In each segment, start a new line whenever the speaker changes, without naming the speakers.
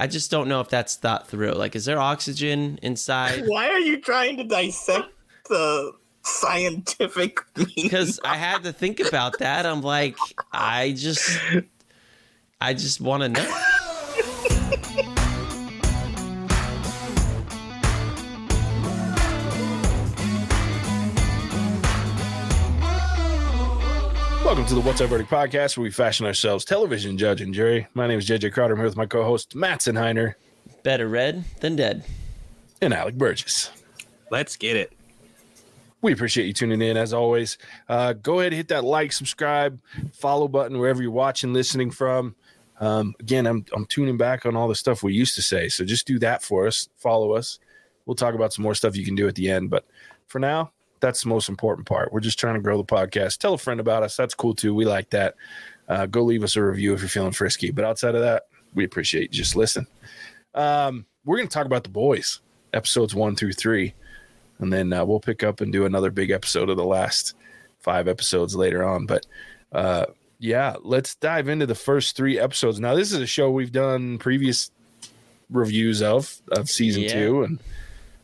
I just don't know if that's thought through. Like, is there oxygen inside?
Why are you trying to dissect the scientific
Because I had to think about that. I'm like, I just, I just want to know.
To the What's Up Verdict podcast, where we fashion ourselves television judge and jury. My name is JJ Crowder. I'm here with my co-host Matt Senheiner
Better red than dead.
and Alec Burgess.
Let's get it.
We appreciate you tuning in as always. Uh, go ahead, and hit that like, subscribe, follow button wherever you're watching, listening from. Um, again, I'm I'm tuning back on all the stuff we used to say, so just do that for us. Follow us. We'll talk about some more stuff you can do at the end, but for now, that's the most important part. We're just trying to grow the podcast. Tell a friend about us. That's cool too. We like that. Uh, go leave us a review if you're feeling frisky. But outside of that, we appreciate you. Just listen. Um, we're going to talk about the boys, episodes one through three, and then uh, we'll pick up and do another big episode of the last five episodes later on. But uh, yeah, let's dive into the first three episodes. Now, this is a show we've done previous reviews of of season
Yeah.
two and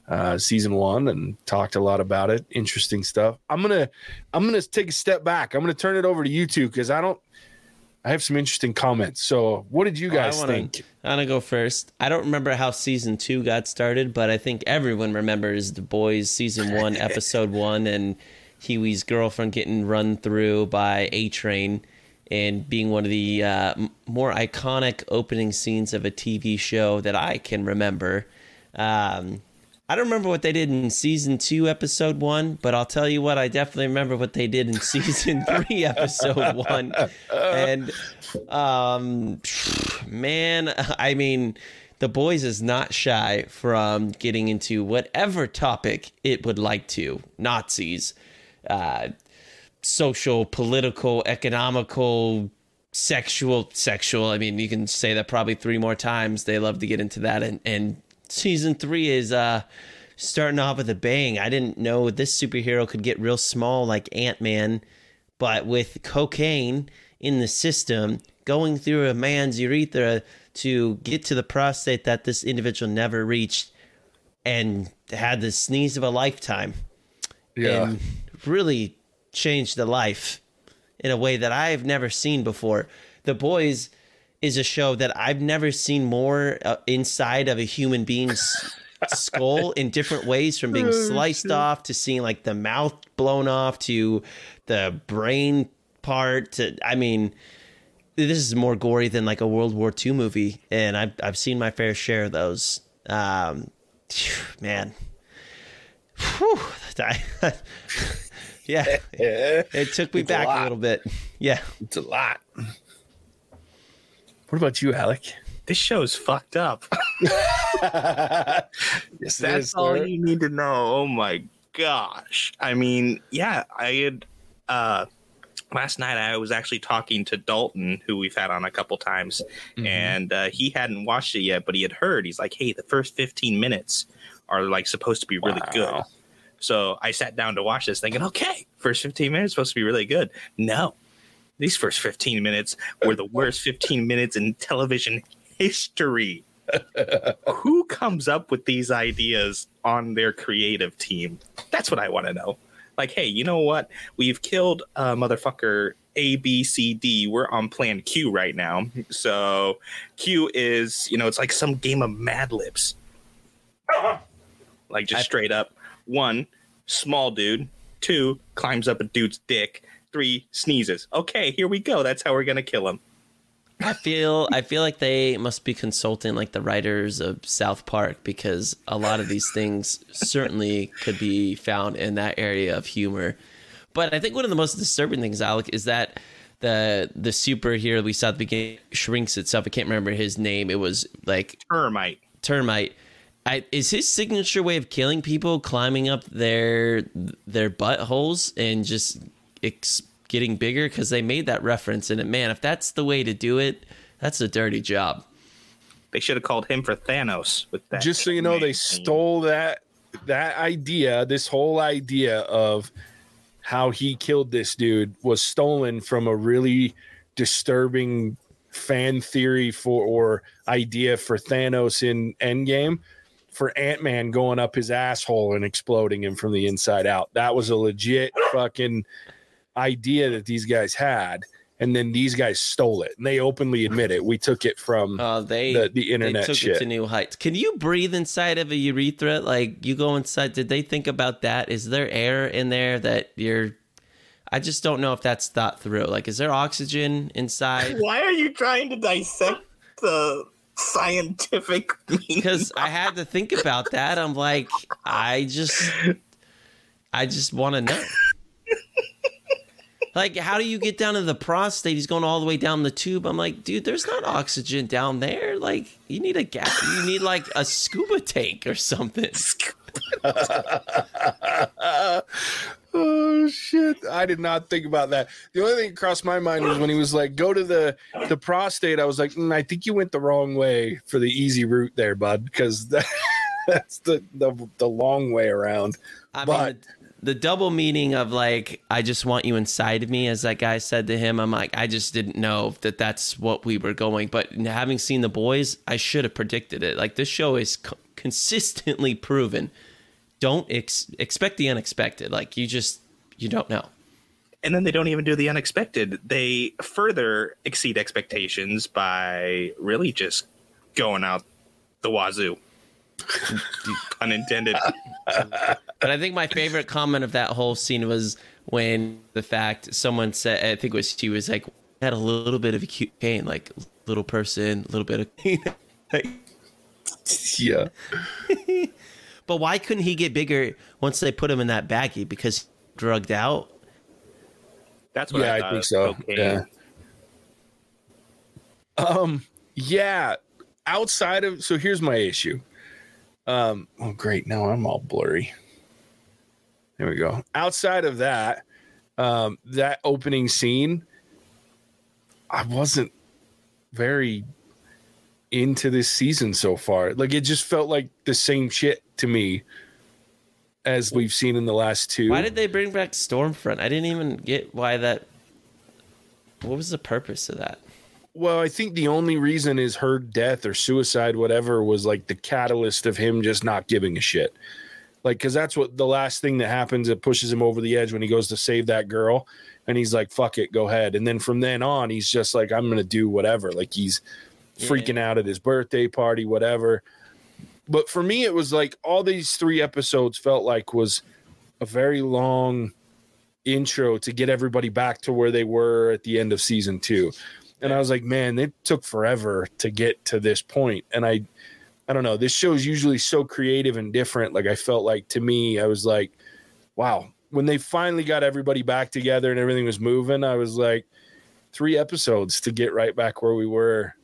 uh, season one and talked a lot about it. Interesting stuff. I'm gonna I'm gonna take a step back. I'm gonna turn it over to you two because I don't. I have some interesting comments. So, what did you guys
I wanna,
think?
I want to go first. I don't remember how season two got started, but I think everyone remembers the boys season one, episode one, and Hughie's girlfriend getting run through by A Train and being one of the uh, more iconic opening scenes of a TV show that I can remember. Um, I don't remember what they did in season two, episode one, but I'll tell you what, I definitely remember what they did in season three, episode one. And um, man, I mean, the boys is not shy from getting into whatever topic it would like to. Nazis, uh, social, political, economical, sexual, sexual. I mean, you can say that probably three more times. They love to get into that, and and season three is uh starting off with a bang. I didn't know this superhero could get real small like Ant Man, but with cocaine in the system going through a man's urethra to get to the prostate that this individual never reached and had the sneeze of a lifetime and really changed the life in a way that I've never seen before. The Boys is a show that I've never seen more uh, inside of a human being's skull in different ways from being sliced off to seeing like the mouth blown off to the brain part to I mean this is more gory than like a World War II movie and I've I've seen my fair share of those. Um man. Whew, yeah. It took me
It's
back a,
lot.
little bit. Yeah.
It's a lot. What about you, Alec?
This show's fucked up.
yes,
That's all you need to know. Oh my gosh. I mean, yeah, I had uh last night I was actually talking to Dalton, who we've had on a couple times,
Mhm.
and uh, he hadn't watched it yet, but he had heard. He's like, "Hey, the first 15 minutes are like supposed to be really good." So I sat down to watch this, thinking, "Okay, first 15 minutes supposed to be really good." No, these first 15 minutes were the worst 15 minutes in television history. Who comes up with these ideas on their creative team? That's what I want to know. Like, hey, you know what? We've killed uh, motherfucker A, B, C, D. We're on plan Q right now. So Q is, you know, it's like some game of Mad Libs. Like just straight up. One, small dude. Two, climbs up a dude's dick. Three, sneezes. Okay, here we go. That's how we're gonna kill him.
I feel I feel like they must be consulting like the writers of South Park because a lot of these things certainly could be found in that area of humor. But I think one of the most disturbing things, Alec, is that the the superhero we saw at the beginning shrinks itself. I can't remember his name. It was like
Termite.
termite. I, is his signature way of killing people climbing up their their buttholes and just ex- getting bigger? Because they made that reference, and it, man, if that's the way to do it, that's a dirty job.
They should have called him for Thanos with that.
Just so you know, they
name.
stole that that idea, this whole idea of how he killed this dude was stolen from a really disturbing fan theory for or idea for Thanos in Endgame for Ant Man going up his asshole and exploding him from the inside out. That was a legit fucking idea that these guys had. And then these guys stole it, and they openly admit it. We took it from
Uh, they
the, the internet
they took
shit.
it to new heights. Can you breathe inside of a urethra? Like you go inside? Did they think about that? Is there air in there that you're? I just don't know if that's thought through. Like, is there oxygen inside?
Why are you trying to dissect the scientific?
Because I had to think about that. I'm like, I just, I just want to know. Like, how do you get down to the prostate? He's going all the way down the tube. I'm like, dude, there's not oxygen down there. Like, you need a gas. You need like a scuba tank or something.
oh shit! I did not think about that. The only thing that crossed my mind was when he was like, "Go to the the prostate." I was like, mm, "I think you went the wrong way for the easy route there, bud," because that, that's the, the the long way around.
I
But-
the, the double meaning of like, I just want you inside of me, as that guy said to him. I'm like, I just didn't know that that's what we were going. But having seen the boys, I should have predicted it. Like this show is co- consistently proven. Don't ex- expect the unexpected. Like you just you don't know.
and then they don't even do the unexpected. They further exceed expectations by really just going out the wazoo. Unintended.
But I think my favorite comment of that whole scene was when the fact someone said, I think it was she was like, had a little bit of acute pain, like little person, a little bit of pain.
Yeah,
but why couldn't he get bigger once they put him in that baggie? Because drugged out.
That's what
yeah,
I,
I, think so.
Okay.
Yeah. Um. Yeah. Outside of so, here's my issue. Um. Oh, great. Now I'm all blurry. There we go. Outside of that, um, that opening scene, I wasn't very into this season so far. Like it just felt like the same shit to me as we've seen in the last two.
Why did they bring back Stormfront? I didn't even get why that. What was the purpose of that?
Well, I think the only reason is her death or suicide, whatever, was like the catalyst of him just not giving a shit. Like, because that's what the last thing that happens that pushes him over the edge when he goes to save that girl. And he's like, fuck it, go ahead. And then from then on, he's just like, I'm going to do whatever. Like, he's freaking out at his birthday party, whatever. But for me, it was like all these three episodes felt like was a very long intro to get everybody back to where they were at the end of season two. And I was like, man, it took forever to get to this point. And I, I don't know. This show is usually so creative and different. Like I felt like to me, I was like, wow. When they finally got everybody back together and everything was moving, I was like, three episodes to get right back where we were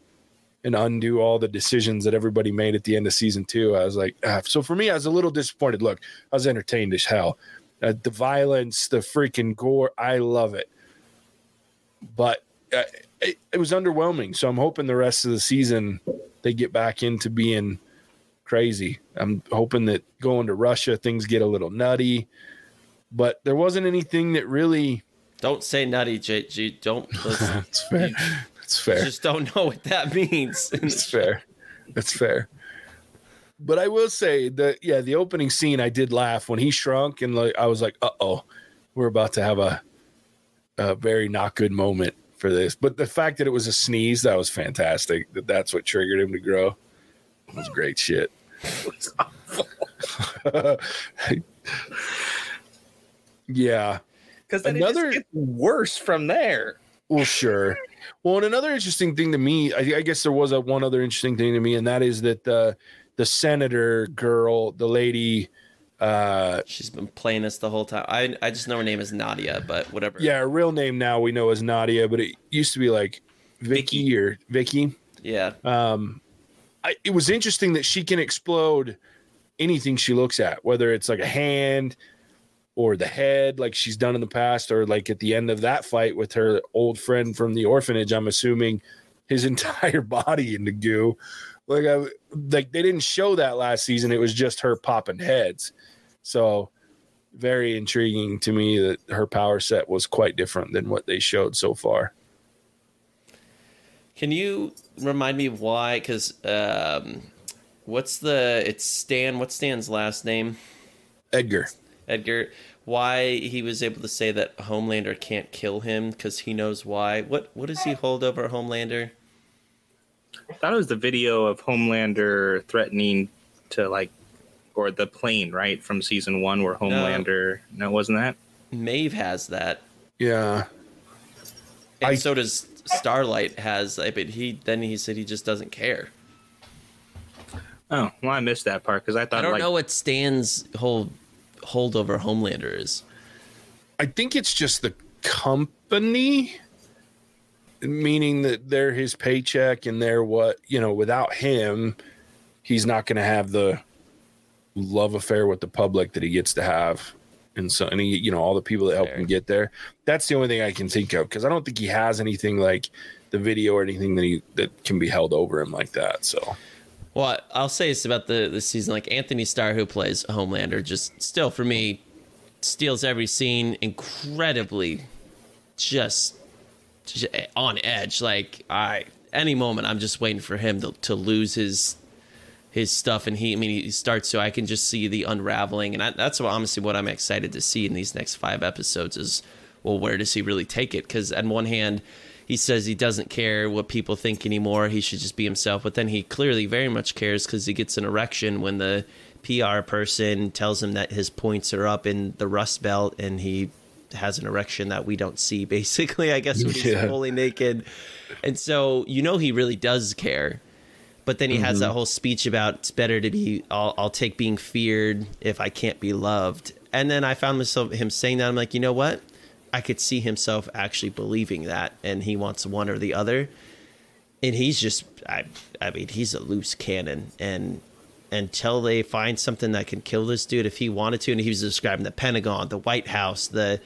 and undo all the decisions that everybody made at the end of season two. I was like, ah. so for me, I was a little disappointed. Look, I was entertained as hell. Uh, the violence, the freaking gore, I love it. But uh, it, it was underwhelming. So I'm hoping the rest of the season they get back into being crazy. I'm hoping that going to Russia things get a little nutty. But there wasn't anything that really.
Don't say nutty, JG. Don't.
That's fair. That's fair.
just don't know what that means.
That's fair. That's fair. But I will say that yeah, the opening scene I did laugh when he shrunk and like I was like, uh oh, we're about to have a a very not good moment for this. But the fact that it was a sneeze, that was fantastic. That that's what triggered him to grow. It was great shit. yeah.
Because then
Another-
it just gets worse from there.
Well, sure. Well, and another interesting thing to me, I, I guess there was a one other interesting thing to me, and that is that the the senator girl, the lady, uh,
She's been playing us the whole time. I I just know her name is Nadia, but whatever.
yeah, her real name now we know is Nadia, but it used to be like Vicky,
Vicky.
or Vicky.
Yeah.
Um, I, it was interesting that she can explode anything she looks at, whether it's like a hand or the head, like she's done in the past, or like at the end of that fight with her old friend from the orphanage. I'm assuming his entire body into goo. Like, I, like they didn't show that last season. It was just her popping heads. So very intriguing to me that her power set was quite different than what they showed so far.
Can you remind me why? Because um, what's the? It's Stan. What's Stan's last name?
Edgar.
Edgar. Why he was able to say that Homelander can't kill him because he knows why. What What does he hold over Homelander?
I thought it was the video of Homelander threatening to like, or the plane, right, from season one where Homelander. Uh, no, wasn't that?
Maeve has that,
Yeah.
and
I-
so does Starlight. Has I but he then he said he just doesn't care.
Oh, well, I missed that part because I thought
I don't
like,
know what Stan's whole hold over Homelander is.
I think it's just the company, meaning that they're his paycheck and they're what, you know, without him, he's not going to have the love affair with the public that he gets to have. And so, and he, you know, all the people that help him get there. That's the only thing I can think of because I don't think he has anything like the video or anything that he that can be held over him like that. So,
Well, I'll say it's about the the season. Like Anthony Starr, who plays Homelander, just still for me steals every scene incredibly, just, just on edge. Like I, any moment, I'm just waiting for him to to lose his his stuff, and he, I mean, he starts so I can just see the unraveling, and I, that's what honestly what I'm excited to see in these next five episodes is, well, where does he really take it? Because on one hand, he says he doesn't care what people think anymore. He should just be himself. But then he clearly very much cares because he gets an erection when the PR person tells him that his points are up in the Rust Belt, and he has an erection that we don't see. Basically, I guess when he's
Yeah.
fully naked, and so you know he really does care. But then he has that mm-hmm. whole speech about it's better to be. I'll, I'll take being feared if I can't be loved. And then I found myself him saying that. I'm like, you know what? I could see himself actually believing that, and he wants one or the other. And he's just, I, I mean, he's a loose cannon. And until they find something that can kill this dude, if he wanted to, and he was describing the Pentagon, the White House, the,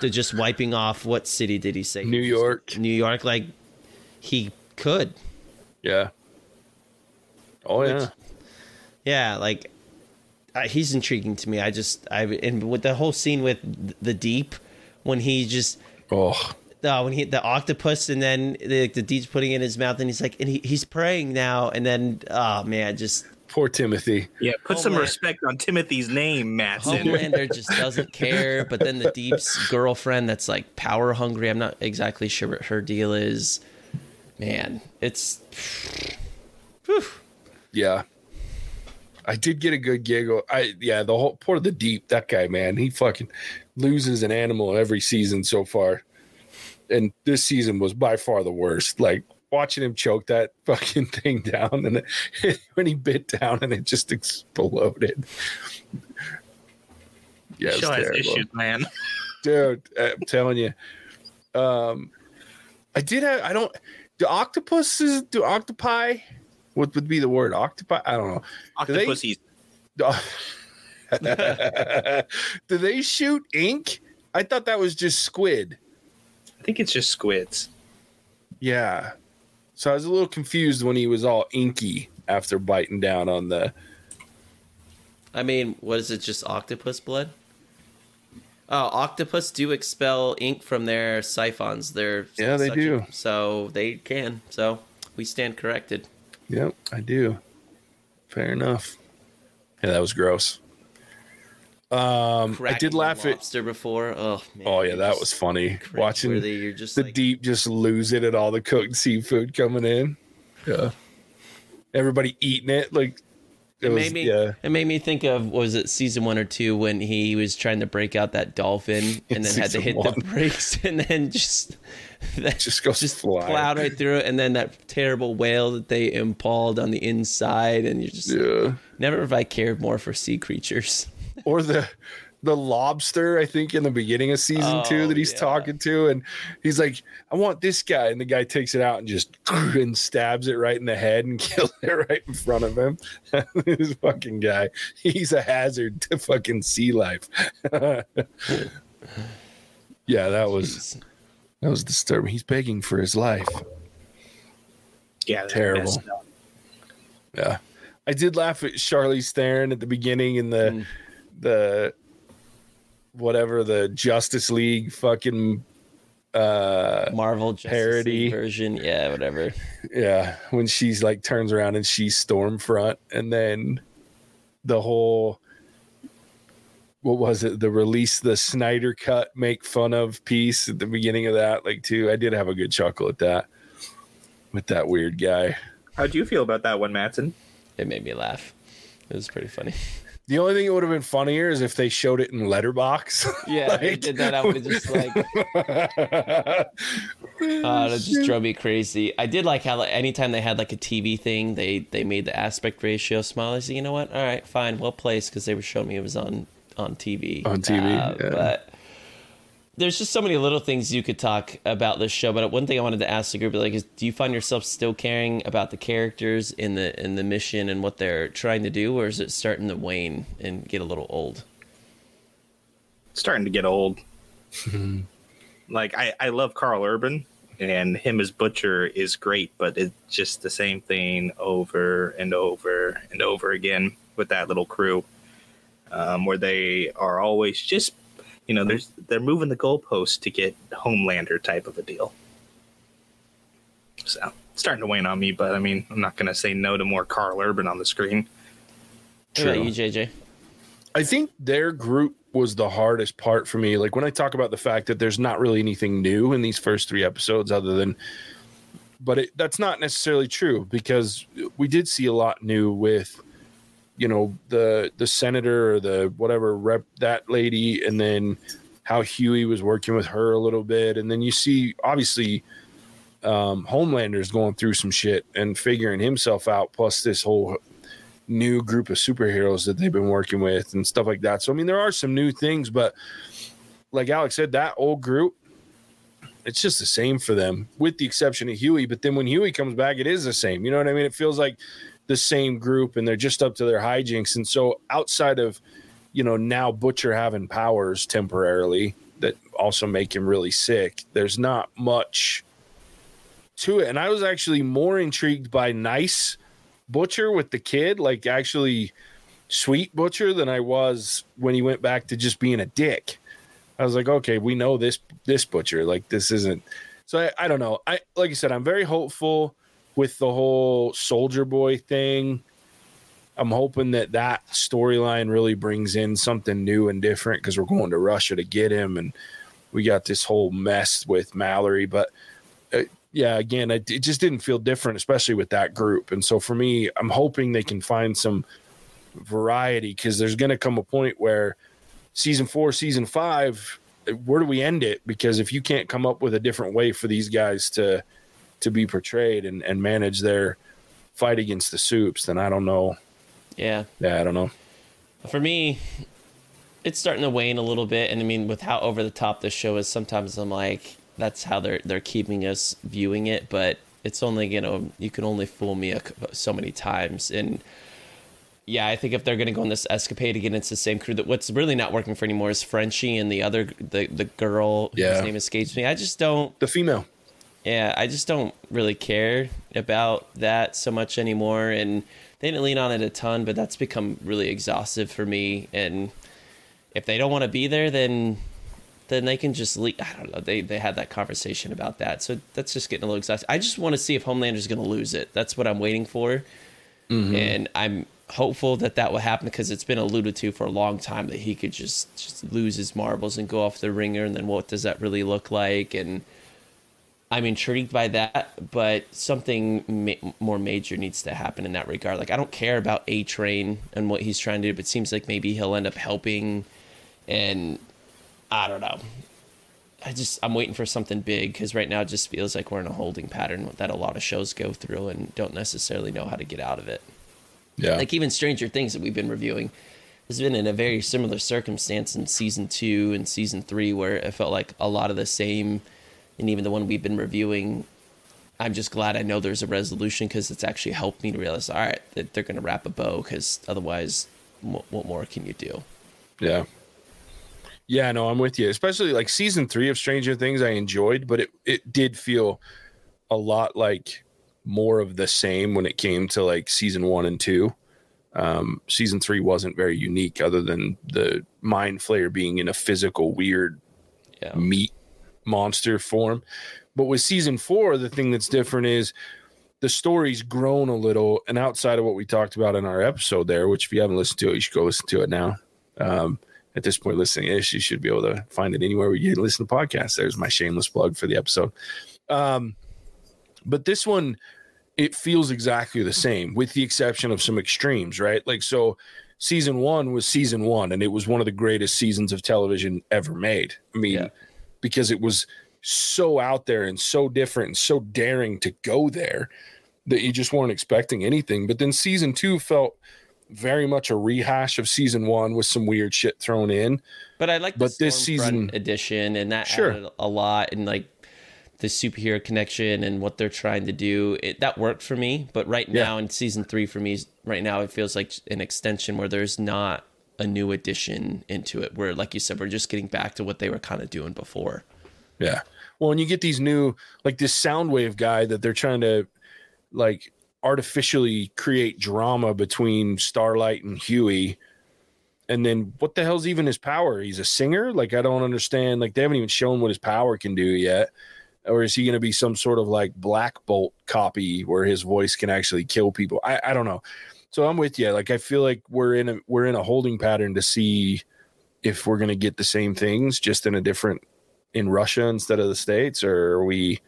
the just wiping off. What city did he say?
New York.
New York. Like he could.
Yeah. Oh yeah.
Yeah, like uh, he's intriguing to me. I just I and with the whole scene with the deep when he just
Oh,
uh, when he the octopus and then the the deep's putting it in his mouth and he's like and he, he's praying now and then oh man just
poor Timothy.
yeah, put some
Homeland-
respect on Timothy's name, Matson.
Homelander just doesn't care. But then the deep's girlfriend that's like power hungry. I'm not exactly sure what her deal is. Man, it's
Yeah. I did get a good giggle. I yeah, the whole Port of the deep, that guy, man, he fucking loses an animal every season so far. And this season was by far the worst. Like watching him choke that fucking thing down and it, when he bit down and it just exploded. Yeah,
Show has issues, man.
dude. I'm telling you. Um, I did. Have, I don't. Do octopuses? Do octopi? What would be the word? Octopi? I don't know. Do they- Do they shoot ink? I thought that was just squid.
I think it's just squids.
Yeah. So I was a little confused when he was all inky after biting down on the.
I mean, what is it? Just octopus blood? Oh, octopus do expel ink from their siphons. Their
Yeah, they do.
So they can. So we stand corrected.
Yep, I do. Fair enough. Yeah, that was gross. Um, I did laugh at.
lobster before. Oh, man,
Oh yeah, that was funny. Watching.
You're just
the
like,
deep just lose it at all the cooked seafood coming in. Yeah. Everybody eating it like it,
It
was,
made me.
yeah.
It made me think of was it season one or two when he was trying to break out that dolphin and then had to hit
one.
the brakes and then just that
Just goes
just
flying.
plowed right through it and then that terrible whale that they impaled on the inside and you're just
Yeah.
never have I cared more for sea creatures.
Or the the lobster, I think in the beginning of season two
Oh,
that he's
yeah.
talking to, and he's like, I want this guy. And the guy takes it out and just and stabs it right in the head and kills it right in front of him. this fucking guy. He's a hazard to fucking sea life. yeah, that was
Jeez.
that was disturbing. He's begging for his life.
Yeah,
Terrible. Yeah. I did laugh at Charlize Theron at the beginning in the
Mm.
the whatever the Justice League fucking uh
Marvel Justice
Parody.
League version. Yeah, whatever.
yeah when she's like turns around and she's stormfront and then the whole what was it the release the snyder cut make fun of piece at the beginning of that like too i did have a good chuckle at that with that weird guy
How'd you feel about that one, Matson?
It made me laugh. It was pretty funny.
the only thing that would have been funnier is if they showed it in letterbox
Yeah, they did that. I would have just like, uh, that just drove me crazy. I did like how like, anytime they had like a TV thing, they they made the aspect ratio small. I said, you know what? All right, fine, well placed because they were showing me it was on on TV.
On TV,
Uh,
yeah.
But there's just so many little things you could talk about this show. But one thing I wanted to ask the group, like, is do you find yourself still caring about the characters in the in the mission and what they're trying to do, or is it starting to wane and get a little old?
starting to get old. like I, I love Karl Urban and him as Butcher is great, but it's just the same thing over and over and over again with that little crew, um, where they are always just, you know, there's they're moving the goalposts to get Homelander type of a deal. So starting to wane on me, but I mean, I'm not going to say no to more Karl Urban on the screen.
True.
you, JJ?
I think their group was the hardest part for me. Like when I talk about the fact that there's not really anything new in these first three episodes, other than, but it, that's not necessarily true because we did see a lot new with, you know, the the senator or the whatever rep that lady, and then how Hughie was working with her a little bit, and then you see obviously. Um, Homelander's going through some shit and figuring himself out, plus this whole new group of superheroes that they've been working with and stuff like that. So I mean, there are some new things, but like Alex said, that old group, it's just the same for them, with the exception of Hughie. But then when Hughie comes back, it is the same. You know what I mean? It feels like the same group, and they're just up to their hijinks. And so outside of you know now Butcher having powers temporarily that also make him really sick, there's not much to it. And I was actually more intrigued by Nice Butcher with the kid, like actually sweet Butcher, than I was when he went back to just being a dick. I was like, okay, we know this this Butcher. Like this isn't. So I, I don't know. I like I said, I'm very hopeful with the whole Soldier Boy thing. I'm hoping that that storyline really brings in something new and different because we're going to Russia to get him, and we got this whole mess with Mallory. But uh, yeah, again, it, it just didn't feel different, especially with that group. And so for me, I'm hoping they can find some variety because there's going to come a point where season four, season five, where do we end it? Because if you can't come up with a different way for these guys to to be portrayed and, and manage their fight against the soups, then I don't know.
Yeah.
Yeah, I don't know.
For me, it's starting to wane a little bit, and I mean, with how over the top this show is, sometimes I'm like, that's how they're they're keeping us viewing it, but it's only you know you can only fool me a, so many times, and yeah, I think if they're gonna go on this escapade again, it's the same crew. That what's really not working for anymore is Frenchie and the other the the girl
Yeah.
whose name escapes me. I just don't
The female.
Yeah, I just don't really care about that so much anymore. And they didn't lean on it a ton, but that's become really exhaustive for me. And if they don't want to be there, then then they can just leave. I don't know. They they had that conversation about that, so that's just getting a little exhausted. I just want to see if Homelander's going to lose it. That's what I'm waiting for, mm-hmm. and I'm hopeful that that will happen because it's been alluded to for a long time that he could just just lose his marbles and go off the ringer, and then what does that really look like? And I'm intrigued by that, but something ma- more major needs to happen in that regard. Like I don't care about A Train and what he's trying to do, but it seems like maybe he'll end up helping, and I don't know. I just I'm waiting for something big because right now it just feels like we're in a holding pattern that a lot of shows go through and don't necessarily know how to get out of it.
Yeah.
Like even Stranger Things that we've been reviewing has been in a very similar circumstance in season two and season three, where it felt like a lot of the same, and even the one we've been reviewing. I'm just glad I know there's a resolution because it's actually helped me to realize, all right, that they're going to wrap a bow because otherwise, what, what more can you do?
Yeah. Yeah, no, I'm with you. Especially like season three of Stranger Things, I enjoyed, but it it did feel a lot like more of the same when it came to like season one and two. Um, season three wasn't very unique, other than the mind flayer being in a physical weird
Yeah.
meat monster form. But with season four, the thing that's different is the story's grown a little. And outside of what we talked about in our episode there, which if you haven't listened to it, you should go listen to it now. Um, at this point, listening this, you should be able to find it anywhere where you listen to podcasts. There's my shameless plug for the episode. Um, but this one, it feels exactly the same, with the exception of some extremes, right? Like, so season one was season one, and it was one of the greatest seasons of television ever made. I mean,
Yeah.
Because it was so out there and so different and so daring to go there that you just weren't expecting anything. But then season two felt very much a rehash of season one with some weird shit thrown in.
But I like the
But this season-
edition, and that
Sure.
added a lot, and like the superhero connection and what they're trying to do. It, that worked for me. But right
Yeah.
now in season three, for me, right now it feels like an extension where there's not a new addition into it. Where, like you said, we're just getting back to what they were kind of doing before.
Yeah. Well, and you get these new, like this Soundwave guy that they're trying to like artificially create drama between Starlight and Hughie. And then what the hell's even his power? He's a singer? Like, I don't understand. Like, they haven't even shown what his power can do yet. Or is he going to be some sort of like Black Bolt copy where his voice can actually kill people? I, I don't know. So I'm with you. Like, I feel like we're in a we're in a holding pattern to see if we're going to get the same things just in a different in Russia instead of the States, or are we,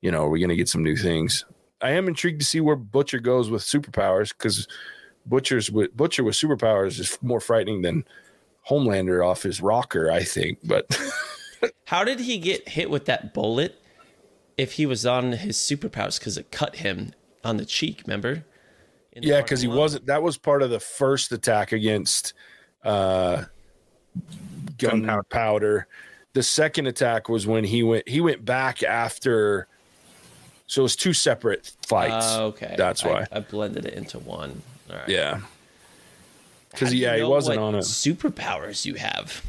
you know, are we going to get some new things? I am intrigued to see where Butcher goes with superpowers because Butcher's with Butcher with superpowers is more frightening than Homelander off his rocker, I think. But
How did he get hit with that bullet if he was on his superpowers? Because it cut him on the cheek, remember? In
yeah, because he
lot?
wasn't. That was part of the first attack against uh, gunpowder.
Gunpowder.
The second attack was when he went. He went back after. So it was two separate fights.
Oh, okay.
That's
I-
why.
I, blended it into one. All right.
Yeah. Because yeah, he wasn't
what
on it.
Superpowers you have.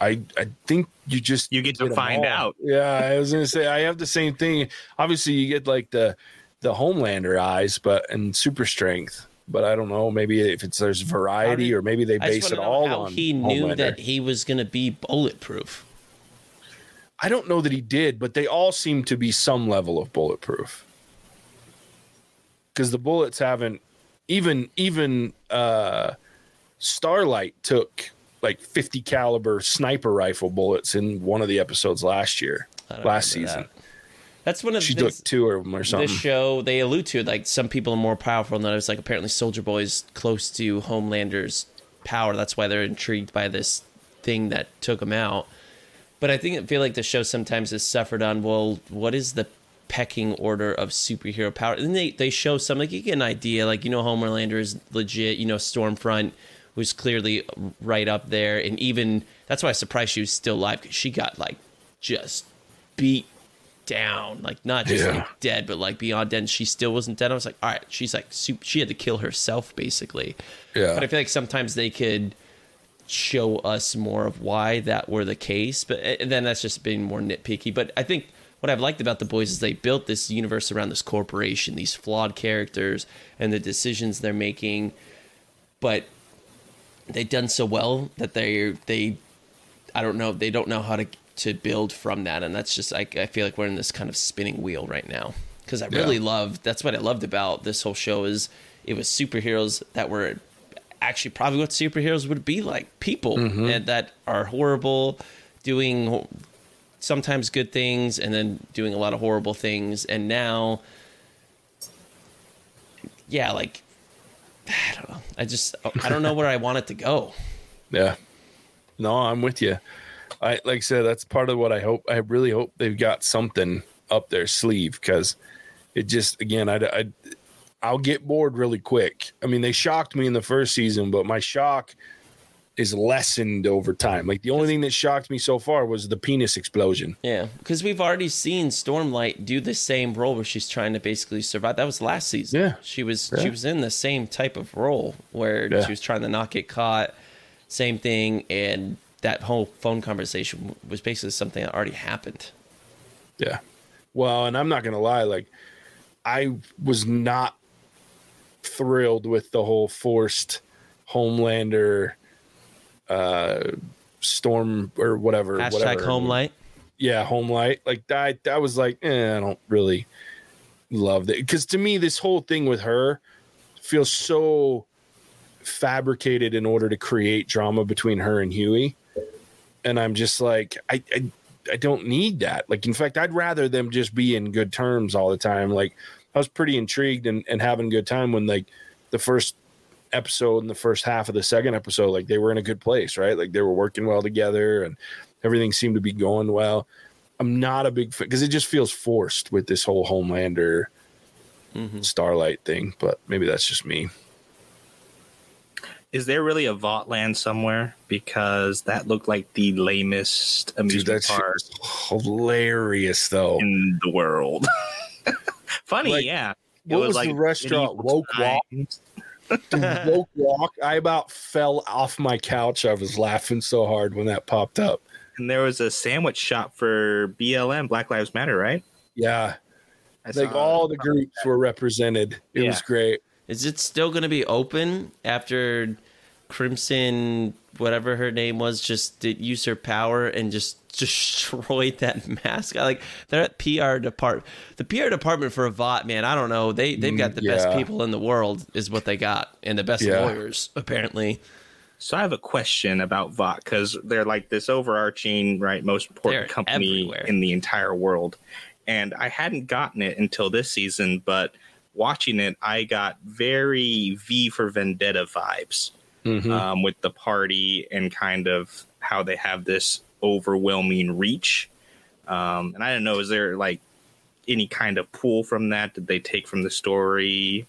I I think you just
You get to
them
find out.
Yeah, I was gonna say I have the same thing. Obviously, you get like the the Homelander eyes, but and super strength. But I don't know. Maybe if it's there's variety,
did-
or maybe they base it
want to know
all on
he knew
Homelander.
that he was going to be bulletproof.
I don't know that he did, but they all seem to be some level of bulletproof. Because the bullets haven't even even uh Starlight took like 50 caliber sniper rifle bullets in one of the episodes last year, last season.
that. That's one of
She
the
took two of them or something.
This show they allude to like some people are more powerful than others. Like apparently Soldier Boy's close to Homelander's power. That's why they're intrigued by this thing that took him out. But I think I feel like the show sometimes has suffered on well, what is the pecking order of superhero power? And they they show some like you get an idea. Like you know Homelander is legit. You know Stormfront was clearly right up there, and even that's why I surprised she was still alive because she got like just beat down, like not just
Yeah.
like dead, but like beyond dead. And she still wasn't dead. I was like, all right, she's like, she had to kill herself basically.
yeah.
But I feel like sometimes they could show us more of why that were the case. But and then that's just being more nitpicky. But I think what I've liked about the boys is they built this universe around this corporation, these flawed characters, and the decisions they're making. But they've done so well that they they I don't know they don't know how to to build from that, and that's just I, I feel like we're in this kind of spinning wheel right now. Because I really
Yeah.
loved that's what I loved about this whole show is it was superheroes that were actually probably what superheroes would be like. People mm-hmm. and that are horrible doing sometimes good things and then doing a lot of horrible things. And now yeah like i don't know. I just i don't know where i want it to go.
Yeah. No, I'm with you. I like I said, that's part of what I hope. I really hope they've got something up their sleeve because it just again, I, I I'll get bored really quick. I mean, they shocked me in the first season, but my shock is lessened over time. Like the only thing that shocked me so far was the penis explosion.
yeah because we've already seen stormlight do the same role where she's trying to basically survive that was last season
Yeah.
she was
Yeah.
she was in the same type of role where
Yeah.
she was trying to not get caught same thing and that whole phone conversation was basically something that already happened
Yeah. Well, and I'm not gonna lie, like I was not thrilled with the whole forced Homelander uh storm or whatever.
hashtag
whatever.
home light
yeah, Home Light. Like that, that was like, eh, I don't really love that because to me, this whole thing with her feels so fabricated in order to create drama between her and Hughie, and I'm just like, I, I, I don't need that. Like, in fact, I'd rather them just be in good terms all the time. Like, I was pretty intrigued and, and having a good time when like the first episode and the first half of the second episode, like they were in a good place, right? Like they were working well together and everything seemed to be going well. I'm not a big fan because it just feels forced with this whole Homelander
Mhm.
Starlight thing, but maybe that's just me.
Is there really a Vought land somewhere? Because that looked like the lamest
Dude,
amusement
that's
park
hilarious though.
in the world. Funny,
Like,
yeah. It
what was the restaurant? Woke
Wok?
Dude, Woke Wok. I about fell off my couch. I was laughing so hard when that popped up.
And there was a sandwich shop for BLM, Black Lives Matter, right?
Yeah,
I
like all the groups were represented. It was great.
Is it still going to be open after Crimson, whatever her name was, just did use her power and just destroyed that mask? I like they're at PR department. The PR department for Avant, man, I don't know. They they've got the
Mm,
best people in the world, is what they got, and the best
Yeah.
lawyers apparently.
So I have a question about Vought because they're like this overarching, right, most important
They're
company
everywhere.
in the entire world. And I hadn't gotten it until this season, but watching it, I got very V for Vendetta vibes
Mhm.
um, with the party and kind of how they have this overwhelming reach. Um, and I don't know, is there like any kind of pull from that? Did they take from the story?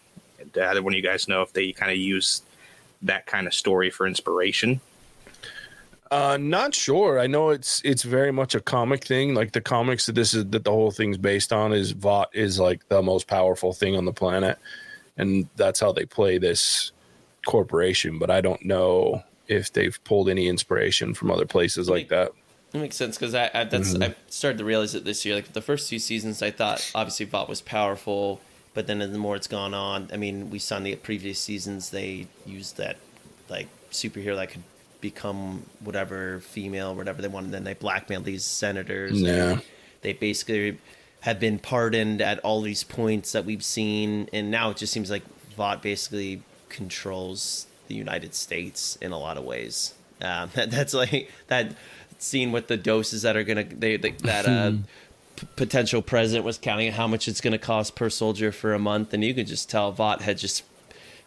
Did either one of you guys know if they kind of use that kind of story for inspiration?
Uh, not sure. I know it's it's very much a comic thing. Like the comics that this is that the whole thing's based on is Vought is like the most powerful thing on the planet, and that's how they play this corporation. But I don't know if they've pulled any inspiration from other places like that.
That makes sense because I, I that's
Mm-hmm.
I started to realize it this year. Like the first two seasons, I thought obviously Vought was powerful, but then the more it's gone on, I mean, we saw in the previous seasons they used that like superhero that could become whatever female, whatever they want, and Then they blackmail these senators.
Yeah.
they basically have been pardoned at all these points that we've seen, and now it just seems like Vought basically controls the United States in a lot of ways. Um, that, that's like that scene with the doses that are gonna they, they that uh, p- potential president was counting how much it's gonna cost per soldier for a month, and you could just tell Vought had just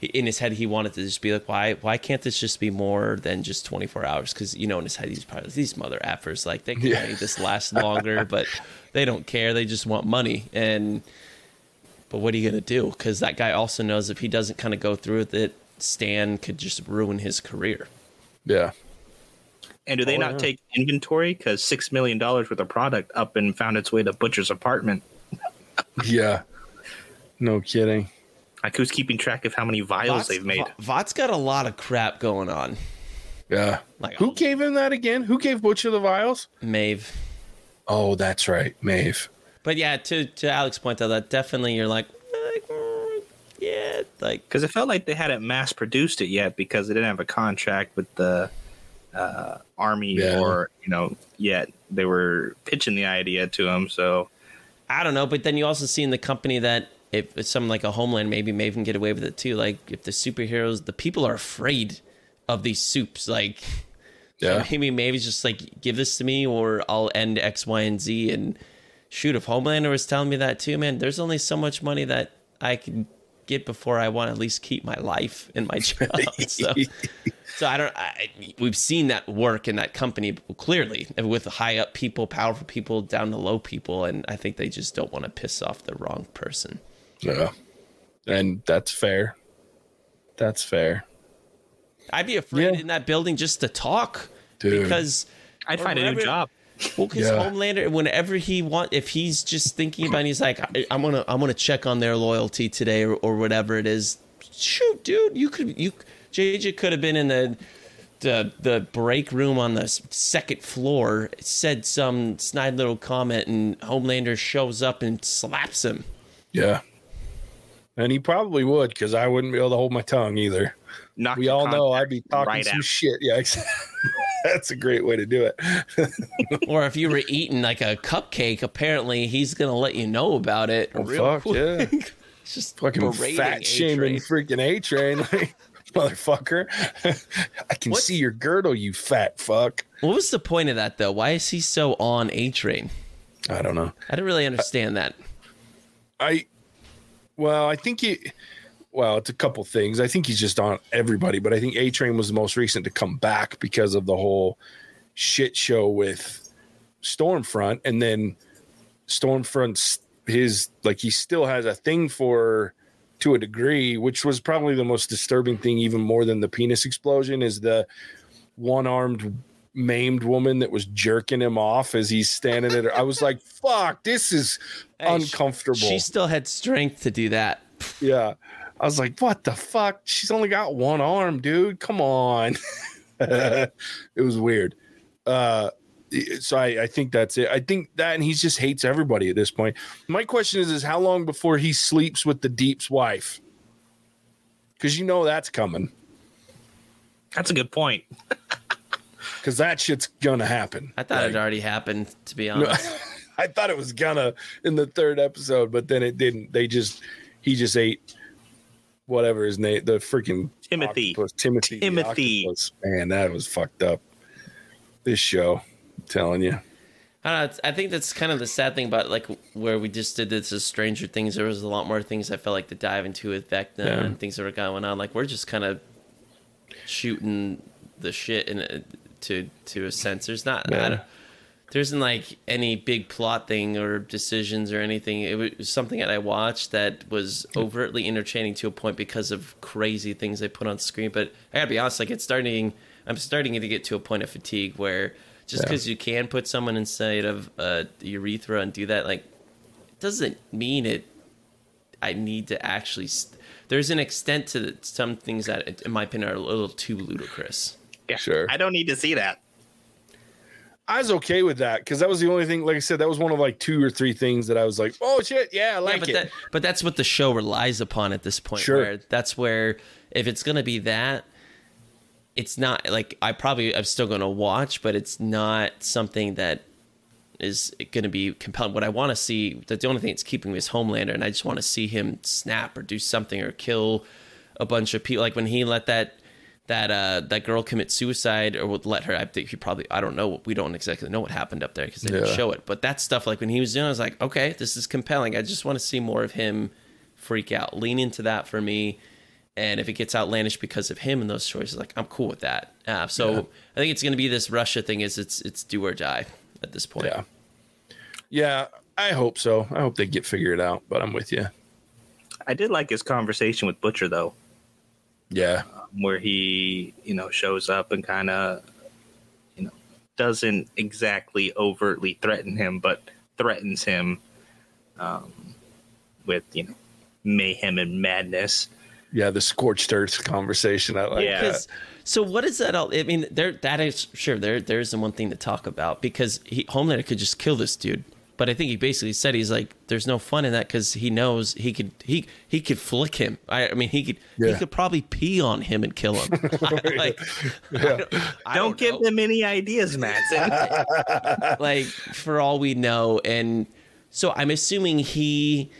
in his head he wanted to just be like why why can't this just be more than just 24 hours because you know in his head he's probably these mother effers like they can
Yeah.
make this last longer but they don't care they just want money and but what are you gonna do because that guy also knows if he doesn't kind of go through with it stan could just ruin his career
Yeah.
And do they
Oh,
not
yeah.
take inventory? Because $6 million worth of product up and found its way to Butcher's apartment.
Yeah. No kidding.
Like, who's keeping track of how many vials
Vought's-
they've made?
V- Vought's got a lot of crap going on
Yeah.
like
Who gave him that again? Who gave Butcher the vials?
Maeve.
Oh, that's right, Maeve.
but yeah to to Alex's point though that definitely you're like, like mm, yeah like
Because it felt like they hadn't mass produced it yet because they didn't have a contract with the uh, army
Yeah.
or, you know, yet. They were pitching the idea to him. So,
I don't know, but then you also see in the company that if it's something like a Homeland, maybe Maeve can get away with it too. Like if the superheroes, the people are afraid of these soups. Like
Yeah.
maybe Maeve's just like give this to me or I'll end X, Y, and Z. And shoot, if Homelander was telling me that too, man, there's only so much money that I can get before I want to at least keep my life and my job. so, so I don't. I, we've seen that work in that company clearly with high up people, powerful people, down to low people, and I think they just don't want to piss off the wrong person.
Yeah. And that's fair. That's fair.
I'd be afraid
Yeah.
in that building just to talk
Dude.
because
I'd
Or
find a new job.
well, because
Yeah.
Homelander, whenever he want, if he's just thinking about, it, he's like, I, I'm gonna, I'm gonna check on their loyalty today or, or whatever it is. Shoot, dude, you could, you, JJ could have been in the, the, the break room on the second floor, said some snide little comment, and Homelander shows up and slaps him.
Yeah. And he probably would because I wouldn't be able to hold my tongue either.
Knock
We all know I'd be talking
right
some
out.
shit. Yeah. That's a great way to do it.
or if you were eating like a cupcake, apparently he's gonna let you know about it.
Oh,
real
fuck, yeah.
It's just
Fucking fat shaming
A-Train.
freaking A train. Motherfucker. I can
What?
see your girdle, you fat fuck.
What was the point of that though? Why is he so on A Train?
I don't know.
I didn't really understand that.
I well, I think he well, it's a couple things. I think he's just on everybody, but I think A Train was the most recent to come back because of the whole shit show with Stormfront and then Stormfront's his like he still has a thing for to a degree, which was probably the most disturbing thing, even more than the penis explosion, is the one armed maimed woman that was jerking him off as he's standing there. I was like, fuck, this is
Hey, sh-
uncomfortable.
She still had strength to do that.
Yeah. I was like, what the fuck? She's only got one arm, dude. Come on. it was weird. Uh, so I, I think that's it. I think that, and he just hates everybody at this point. My question is, is how long before he sleeps with the Deep's wife? Because you know that's coming.
That's a good point.
Because that shit's gonna happen.
I thought
Like,
it already happened, to be
no,
honest.
I thought it was gonna in the third episode, but then it didn't. They just he just ate whatever his name, the freaking
Timothy.
octopus, Timothy.
Timothy.
octopus. Man, that was fucked up. This show, I'm telling you.
I don't know. I think that's kind of the sad thing about like where we just did this as Stranger Things. There was a lot more things I felt like to dive into with Vecna
Yeah.
and things that were going on. Like we're just kind of shooting the shit and a, to to a sense. There's not.
Yeah.
there isn't like any big plot thing or decisions or anything. It was something that I watched that was overtly entertaining to a point because of crazy things they put on screen. But I gotta be honest, like it's starting. I'm starting to get to a point of fatigue where just
Yeah.
because you can put someone inside of a urethra and do that, like, it doesn't mean it. I need to actually. St- there's an extent to some things that, in my opinion, are a little too ludicrous.
Yeah,
Sure.
I don't need to see that.
I was okay with that because that was the only thing. Like I said, that was one of like two or three things that I was like, "Oh shit, yeah, I like
yeah, but
it."
that but that's what the show relies upon at this point.
Sure.
Where that's where if it's gonna be that, it's not like I probably I'm still gonna watch, but it's not something that is gonna be compelling. What I want to see, the only thing that's keeping me is Homelander, and I just want to see him snap or do something or kill a bunch of people. Like when he let that. That uh, that girl commit suicide, or would let her. I think he probably. I don't know. We don't exactly know what happened up there because they didn't
Yeah.
show it. But that stuff, like when he was doing, I was like, okay, this is compelling. I just want to see more of him freak out. Lean into that for me. And if it gets outlandish because of him and those choices, like I'm cool with that. Uh, so
Yeah.
I think it's going to be this Russia thing. Is it's it's do or die at this point.
yeah, yeah, I hope so. I hope they get figured out. But I'm with you.
I did like his conversation with Butcher though,
Yeah,
where he, you know, shows up and kind of, you know, doesn't exactly overtly threaten him, but threatens him um, with, you know, mayhem and madness.
yeah. The scorched earth conversation. I like
Yeah.
that.
So what is that? All, I mean, there that is sure there there is the one thing to talk about because he, Homelander could just kill this dude, but I think he basically said he's like, there's no fun in that because he knows he could he he could flick him. I, I mean, he could he could probably pee on him and kill him. like, I don't, I
Don't, give
know.
them any ideas, Matson.
like for all we know and so i'm assuming he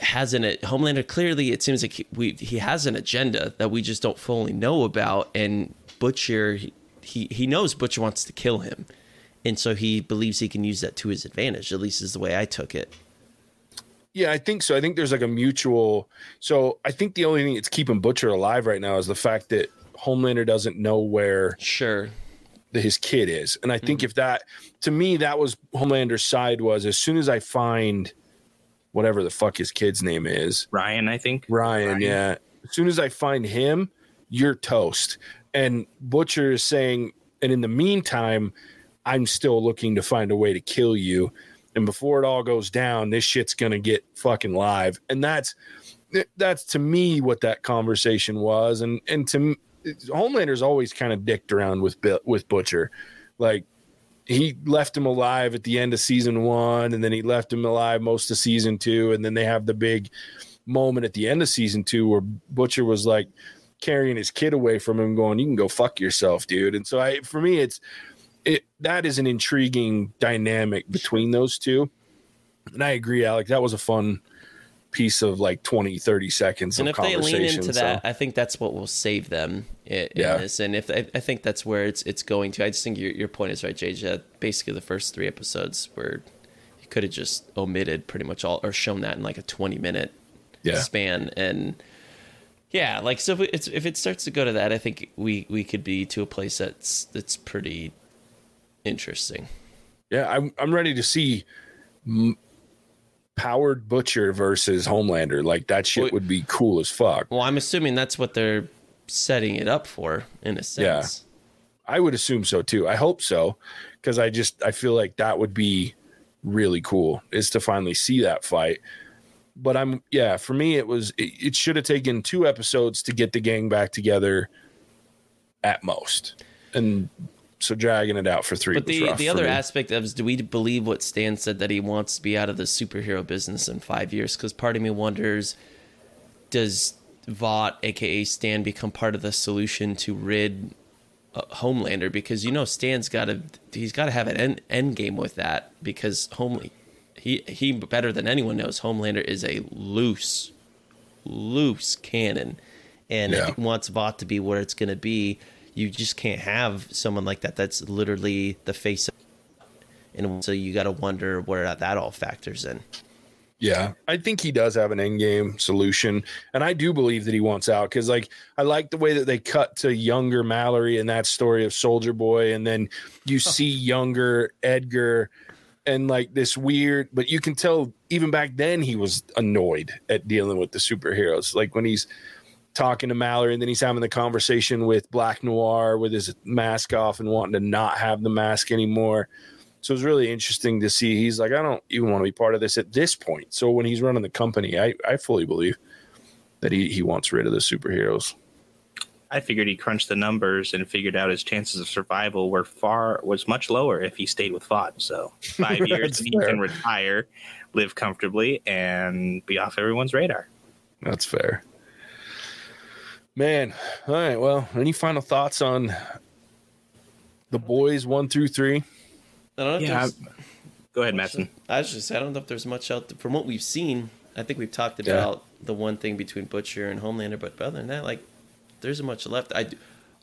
has an homelander clearly it seems like he, we, he has an agenda that we just don't fully know about and butcher he, he he knows butcher wants to kill him and so he believes he can use that to his advantage at least is the way i took it
Yeah, I think so. I think there's like a mutual. So I think the only thing that's keeping Butcher alive right now is the fact that Homelander doesn't know where
sure
that his kid is. And I think mm-hmm. if that, to me, that was Homelander's side was as soon as I find whatever the fuck his kid's name is,
Ryan, I think.
Ryan,
Ryan.
yeah. As soon as I find him, you're toast. And Butcher is saying, and in the meantime, I'm still looking to find a way to kill you. And before it all goes down, this shit's gonna get fucking live. And that's that's to me what that conversation was. And and to Homelander's always kind of dicked around with with Butcher, like he left him alive at the end of season one, and then he left him alive most of season two, and then they have the big moment at the end of season two where Butcher was like, carrying his kid away from him, going, "You can go fuck yourself, dude." And so, I for me, it's it that is an intriguing dynamic between those two. And I agree, Alec. That was a fun piece of like 20, 30 seconds
and
of
if they lean into
so-
that, I think that's what will save them in,
Yeah.
this. And if I, I think that's where it's it's going to. I just think your your point is right, JJ. Basically, the first three episodes where you could have just omitted pretty much all or shown that in like a twenty minute
yeah,
span and. Yeah, like so if it, it's, if it starts to go to that, I think we, we could be to a place that's that's pretty interesting.
yeah. I'm I'm ready to see m- powered butcher versus Homelander. Like that shit
Well-
would be cool as fuck.
Well, I'm assuming that's what they're setting it up for in a sense. Yeah.
I would assume so too. I hope so because I just I feel like that would be really cool is to finally see that fight. But I'm yeah, for me it was it, it should have taken two episodes to get the gang back together at most. And so dragging it out for three
But the the other aspect of is, do we believe what Stan said that he wants to be out of the superhero business in five years? Because part of me wonders, does Vought, aka Stan, become part of the solution to rid uh, Homelander? Because you know Stan's got to he's got to have an end, end game with that because Homely he he better than anyone knows Homelander is a loose loose cannon, and
Yeah.
if he wants Vought to be where it's going to be, you just can't have someone like that. That's literally the face, of and so you got to wonder where that all factors in.
Yeah, I think he does have an end game solution, and I do believe that he wants out because, like, I like the way that they cut to younger Mallory in that story of Soldier Boy, and then you see younger Edgar, and like this weird, but you can tell even back then he was annoyed at dealing with the superheroes, like when he's talking to Mallory, and then he's having the conversation with Black Noir with his mask off and wanting to not have the mask anymore. So it was really interesting to see. He's like, I don't even want to be part of this at this point. So when he's running the company, I, I fully believe that he, he wants rid of the superheroes.
I figured he crunched the numbers and figured out his chances of survival were far was much lower if he stayed with Vought. So five years he
fair.
can retire, live comfortably, and be off everyone's radar.
That's fair. Man, all right. Well, any final thoughts on the boys one through three?
I don't know.
Yeah,
there's-
Go ahead, Matson.
I was just I don't know if there's much out from what we've seen. I think we've talked
Yeah.
about the one thing between Butcher and Homelander, but other than that, like there's much left. I do,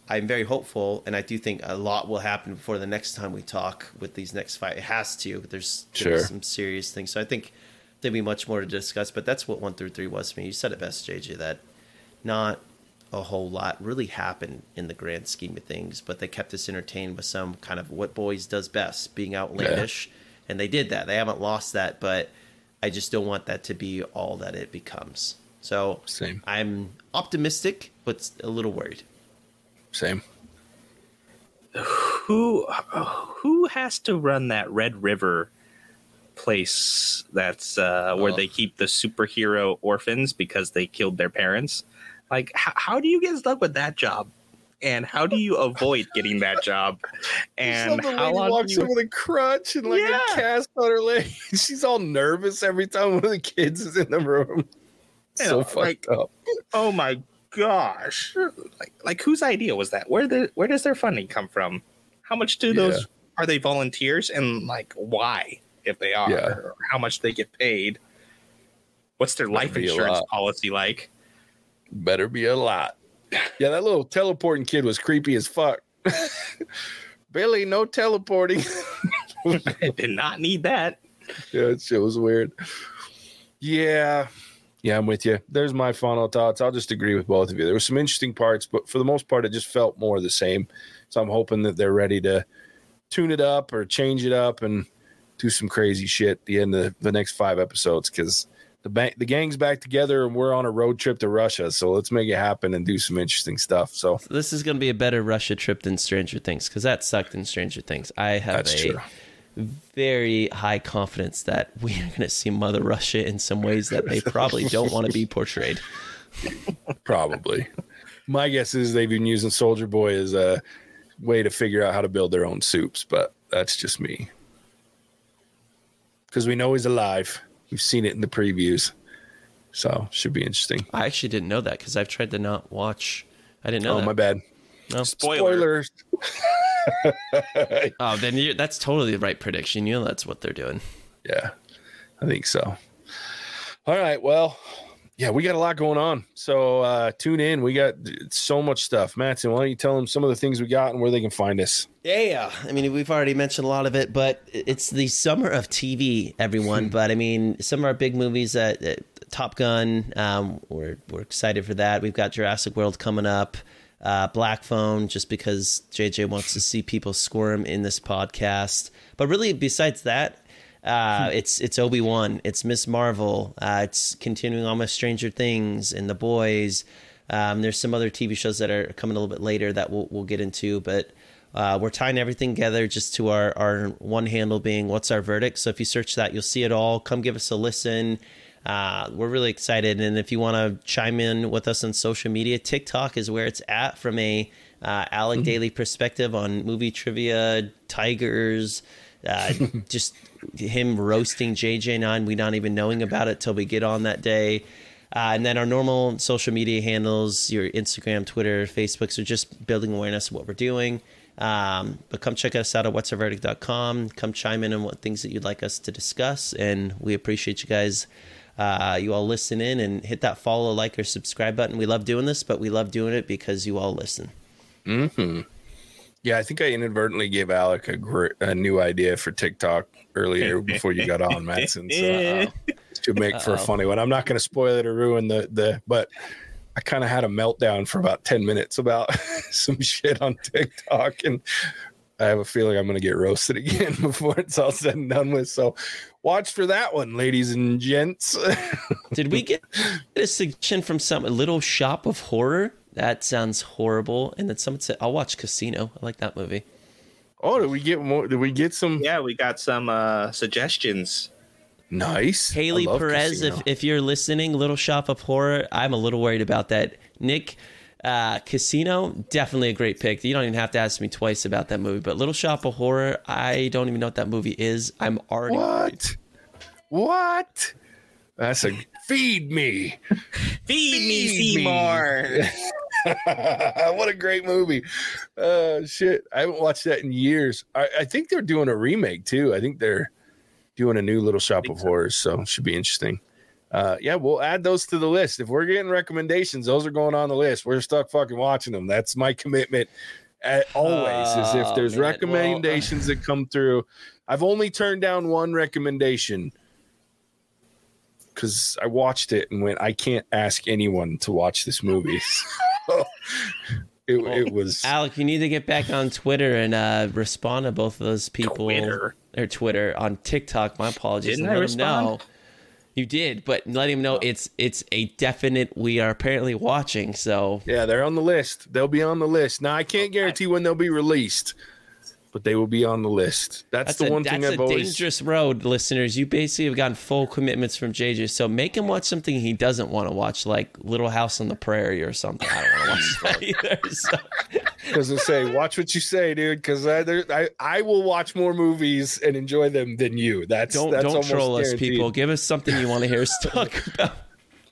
I'm very hopeful, and I do think a lot will happen before the next time we talk with these next fight. It has to. There's,
Sure.
there's some serious things, so I think there'll be much more to discuss. But that's what one through three was for me. You said it best, JJ. That not a whole lot really happened in the grand scheme of things, but they kept us entertained with some kind of what boys does best, being outlandish, and they did that. They haven't lost that, but I just don't want that to be all that it becomes. So
Same.
I'm optimistic, but a little worried.
Same.
Who who has to run that Red River place that's uh, where
Oh.
they keep the superhero orphans because they killed their parents? Like, how, how do you get stuck with that job? And how do you avoid getting that job? And how long
walks
do
in
you,
with a crutch and like
Yeah.
a cast on her leg. She's all nervous every time one of the kids is in the room.
You
so
know,
fucked
like-
up.
Oh my gosh! Like, like whose idea was that? Where the where does their funding come from? How much do those are they volunteers and like why if they are?
Yeah.
Or how much they get paid? What's their life insurance policy like?
Better be a lot. Yeah, that little teleporting kid was creepy as fuck. Billy, no teleporting.
I did not need that.
yeah, that shit was weird. Yeah. Yeah, I'm with you. There's my final thoughts. I'll just agree with both of you. There were some interesting parts, but for the most part, it just felt more the same. So I'm hoping that they're ready to tune it up or change it up and do some crazy shit at the end of the next five episodes because the ba- the gang's back together and we're on a road trip to Russia. So let's make it happen and do some interesting stuff. So
This is going to be a better Russia trip than Stranger Things because that sucked in Stranger Things. I have
that's
a
true.
very high confidence that we are going to see Mother Russia in some ways that they probably don't want to be portrayed.
Probably. My guess is they've been using Soldier Boy as a way to figure out how to build their own supes, but that's just me. Because we know he's alive. We've seen it in the previews. So should be interesting.
I actually didn't know that because I've tried to not watch I didn't know.
oh,
that.
my bad.
No.
Spoiler.
Spoilers.
Oh, then you that's totally the right prediction. You know that's what they're doing.
Yeah, I think so. All right. Well, yeah, we got a lot going on. So uh, tune in. We got so much stuff. Matson, why don't you tell them some of the things we got and where they can find us?
Yeah, I mean, we've already mentioned a lot of it, but it's the summer of TV, everyone. but I mean, some of our big movies, uh, uh, Top Gun, um, we're we're excited for that. We've got Jurassic World coming up, uh, Black Phone, just because JJ wants to see people squirm in this podcast. But really, besides that, uh, it's it's Obi Wan, it's Miss Marvel, uh, it's continuing on with Stranger Things and The Boys. Um, there's some other TV shows that are coming a little bit later that we'll we'll get into, but uh, we're tying everything together just to our our one handle being what's our verdict. So if you search that, you'll see it all. Come give us a listen. Uh, we're really excited, and if you want to chime in with us on social media, TikTok is where it's at from a uh, Alec Daily perspective on movie trivia, tigers, uh, just him roasting JJ9, we not even knowing about it till we get on that day. Uh, and then our normal social media handles, your Instagram, Twitter, Facebook, so just building awareness of what we're doing. Um, but come check us out at whatsourverdict.com. Come chime in on what things that you'd like us to discuss. And we appreciate you guys, uh, you all listen in and hit that follow, like, or subscribe button. We love doing this, but we love doing it because you all listen.
Yeah, I think I inadvertently gave Alec a, gr- a new idea for TikTok earlier before you got on, Matson. So uh, should make for a
Uh-oh.
funny one. I'm not going to spoil it or ruin the the, but I kind of had a meltdown for about ten minutes about some shit on TikTok, and I have a feeling I'm going to get roasted again before it's all said and done with. So watch for that one, ladies and gents.
Did we get a suggestion from some little shop of horror? That sounds horrible. And then someone said, "I'll watch Casino." I like that movie.
oh, did we get more? Did we get some?
Yeah, we got some uh, suggestions.
Nice,
Haley Perez,
Casino.
if, if you're listening, Little Shop of Horror, I'm a little worried about that. Nick, uh, Casino, definitely a great pick. You don't even have to ask me twice about that movie. But Little Shop of Horror, I don't even know what that movie is. I'm already
what? What? That's a feed me.
Feed me,
Feed me.
Seymour.
what a great movie. Uh shit. I haven't watched that in years. I, I think they're doing a remake too. I think they're doing a new little shop of
so.
horrors, so it should be interesting. Uh yeah, we'll add those to the list. If we're getting recommendations, those are going on the list. We're stuck fucking watching them. That's my commitment at, always is if
Oh,
there's
man. Well, uh,
recommendations that come through. I've only turned down one recommendation because I watched it and went, I can't ask anyone to watch this movie. So it, it was
Alec, you need to get back on Twitter and uh, respond to both of those people.
Twitter.
Or Twitter on TikTok. My apologies.
Didn't
and
I
let 'em
respond?
know. You did, but let him know it's it's a definite. We are apparently watching. So
yeah, they're on the list. They'll be on the list. Now I can't guarantee when they'll be released, but they will be on the list. That's,
that's
the
a,
one
that's
thing I've always That's a
dangerous road, listeners. You basically have gotten full commitments from JJ. So make him watch something he doesn't want to watch, like Little House on the Prairie or something. I don't want to watch that either. So.
because I say, watch what you say, dude. Because I, I I will watch more movies and enjoy them than you. That's
Don't
that's
don't
almost
troll us, people. Give us something you want to hear us talk about.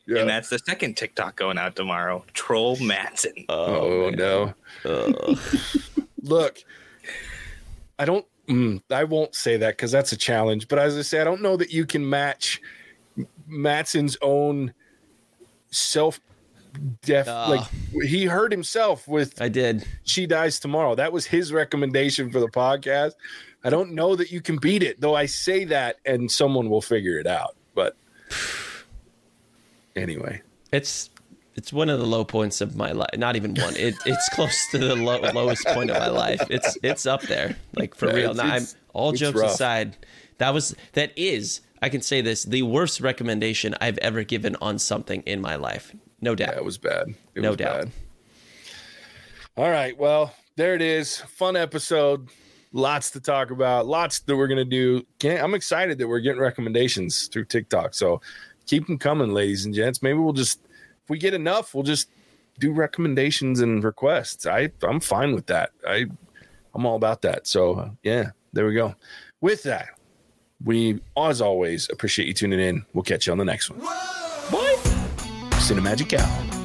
Yeah.
And that's the second TikTok going out tomorrow. Troll Matson.
Oh, oh,
man.
no!
Ugh.
Look, I don't. Mm, I won't say that because that's a challenge. But as I say, I don't know that you can match Matson's own self death.
Ah.
like he hurt himself with
I did.
"She Dies Tomorrow." That was his recommendation for the podcast. I don't know that you can beat it, though. I say that, and someone will figure it out. But anyway,
It's it's one of the low points of my life. Not even one. It it's close to the low, lowest point of my life. It's it's up there. Like for
Yeah,
real.
it's-
Now, I'm
it's-
all jokes
rough.
aside. That was that is. I can say this: the worst recommendation I've ever given on something in my life. No doubt.
that was bad. It
No
was
doubt.
bad. All right. Well, there it is. Fun episode. Lots to talk about. Lots that we're gonna do. Can't, I'm excited that we're getting recommendations through TikTok. So keep them coming, ladies and gents. Maybe we'll just, we get enough, we'll just do recommendations and requests. I I'm fine with that. I I'm all about that. So uh, yeah, there we go. With that, we as always appreciate you tuning in. We'll catch you on the next one.
What?
Cinemagic out.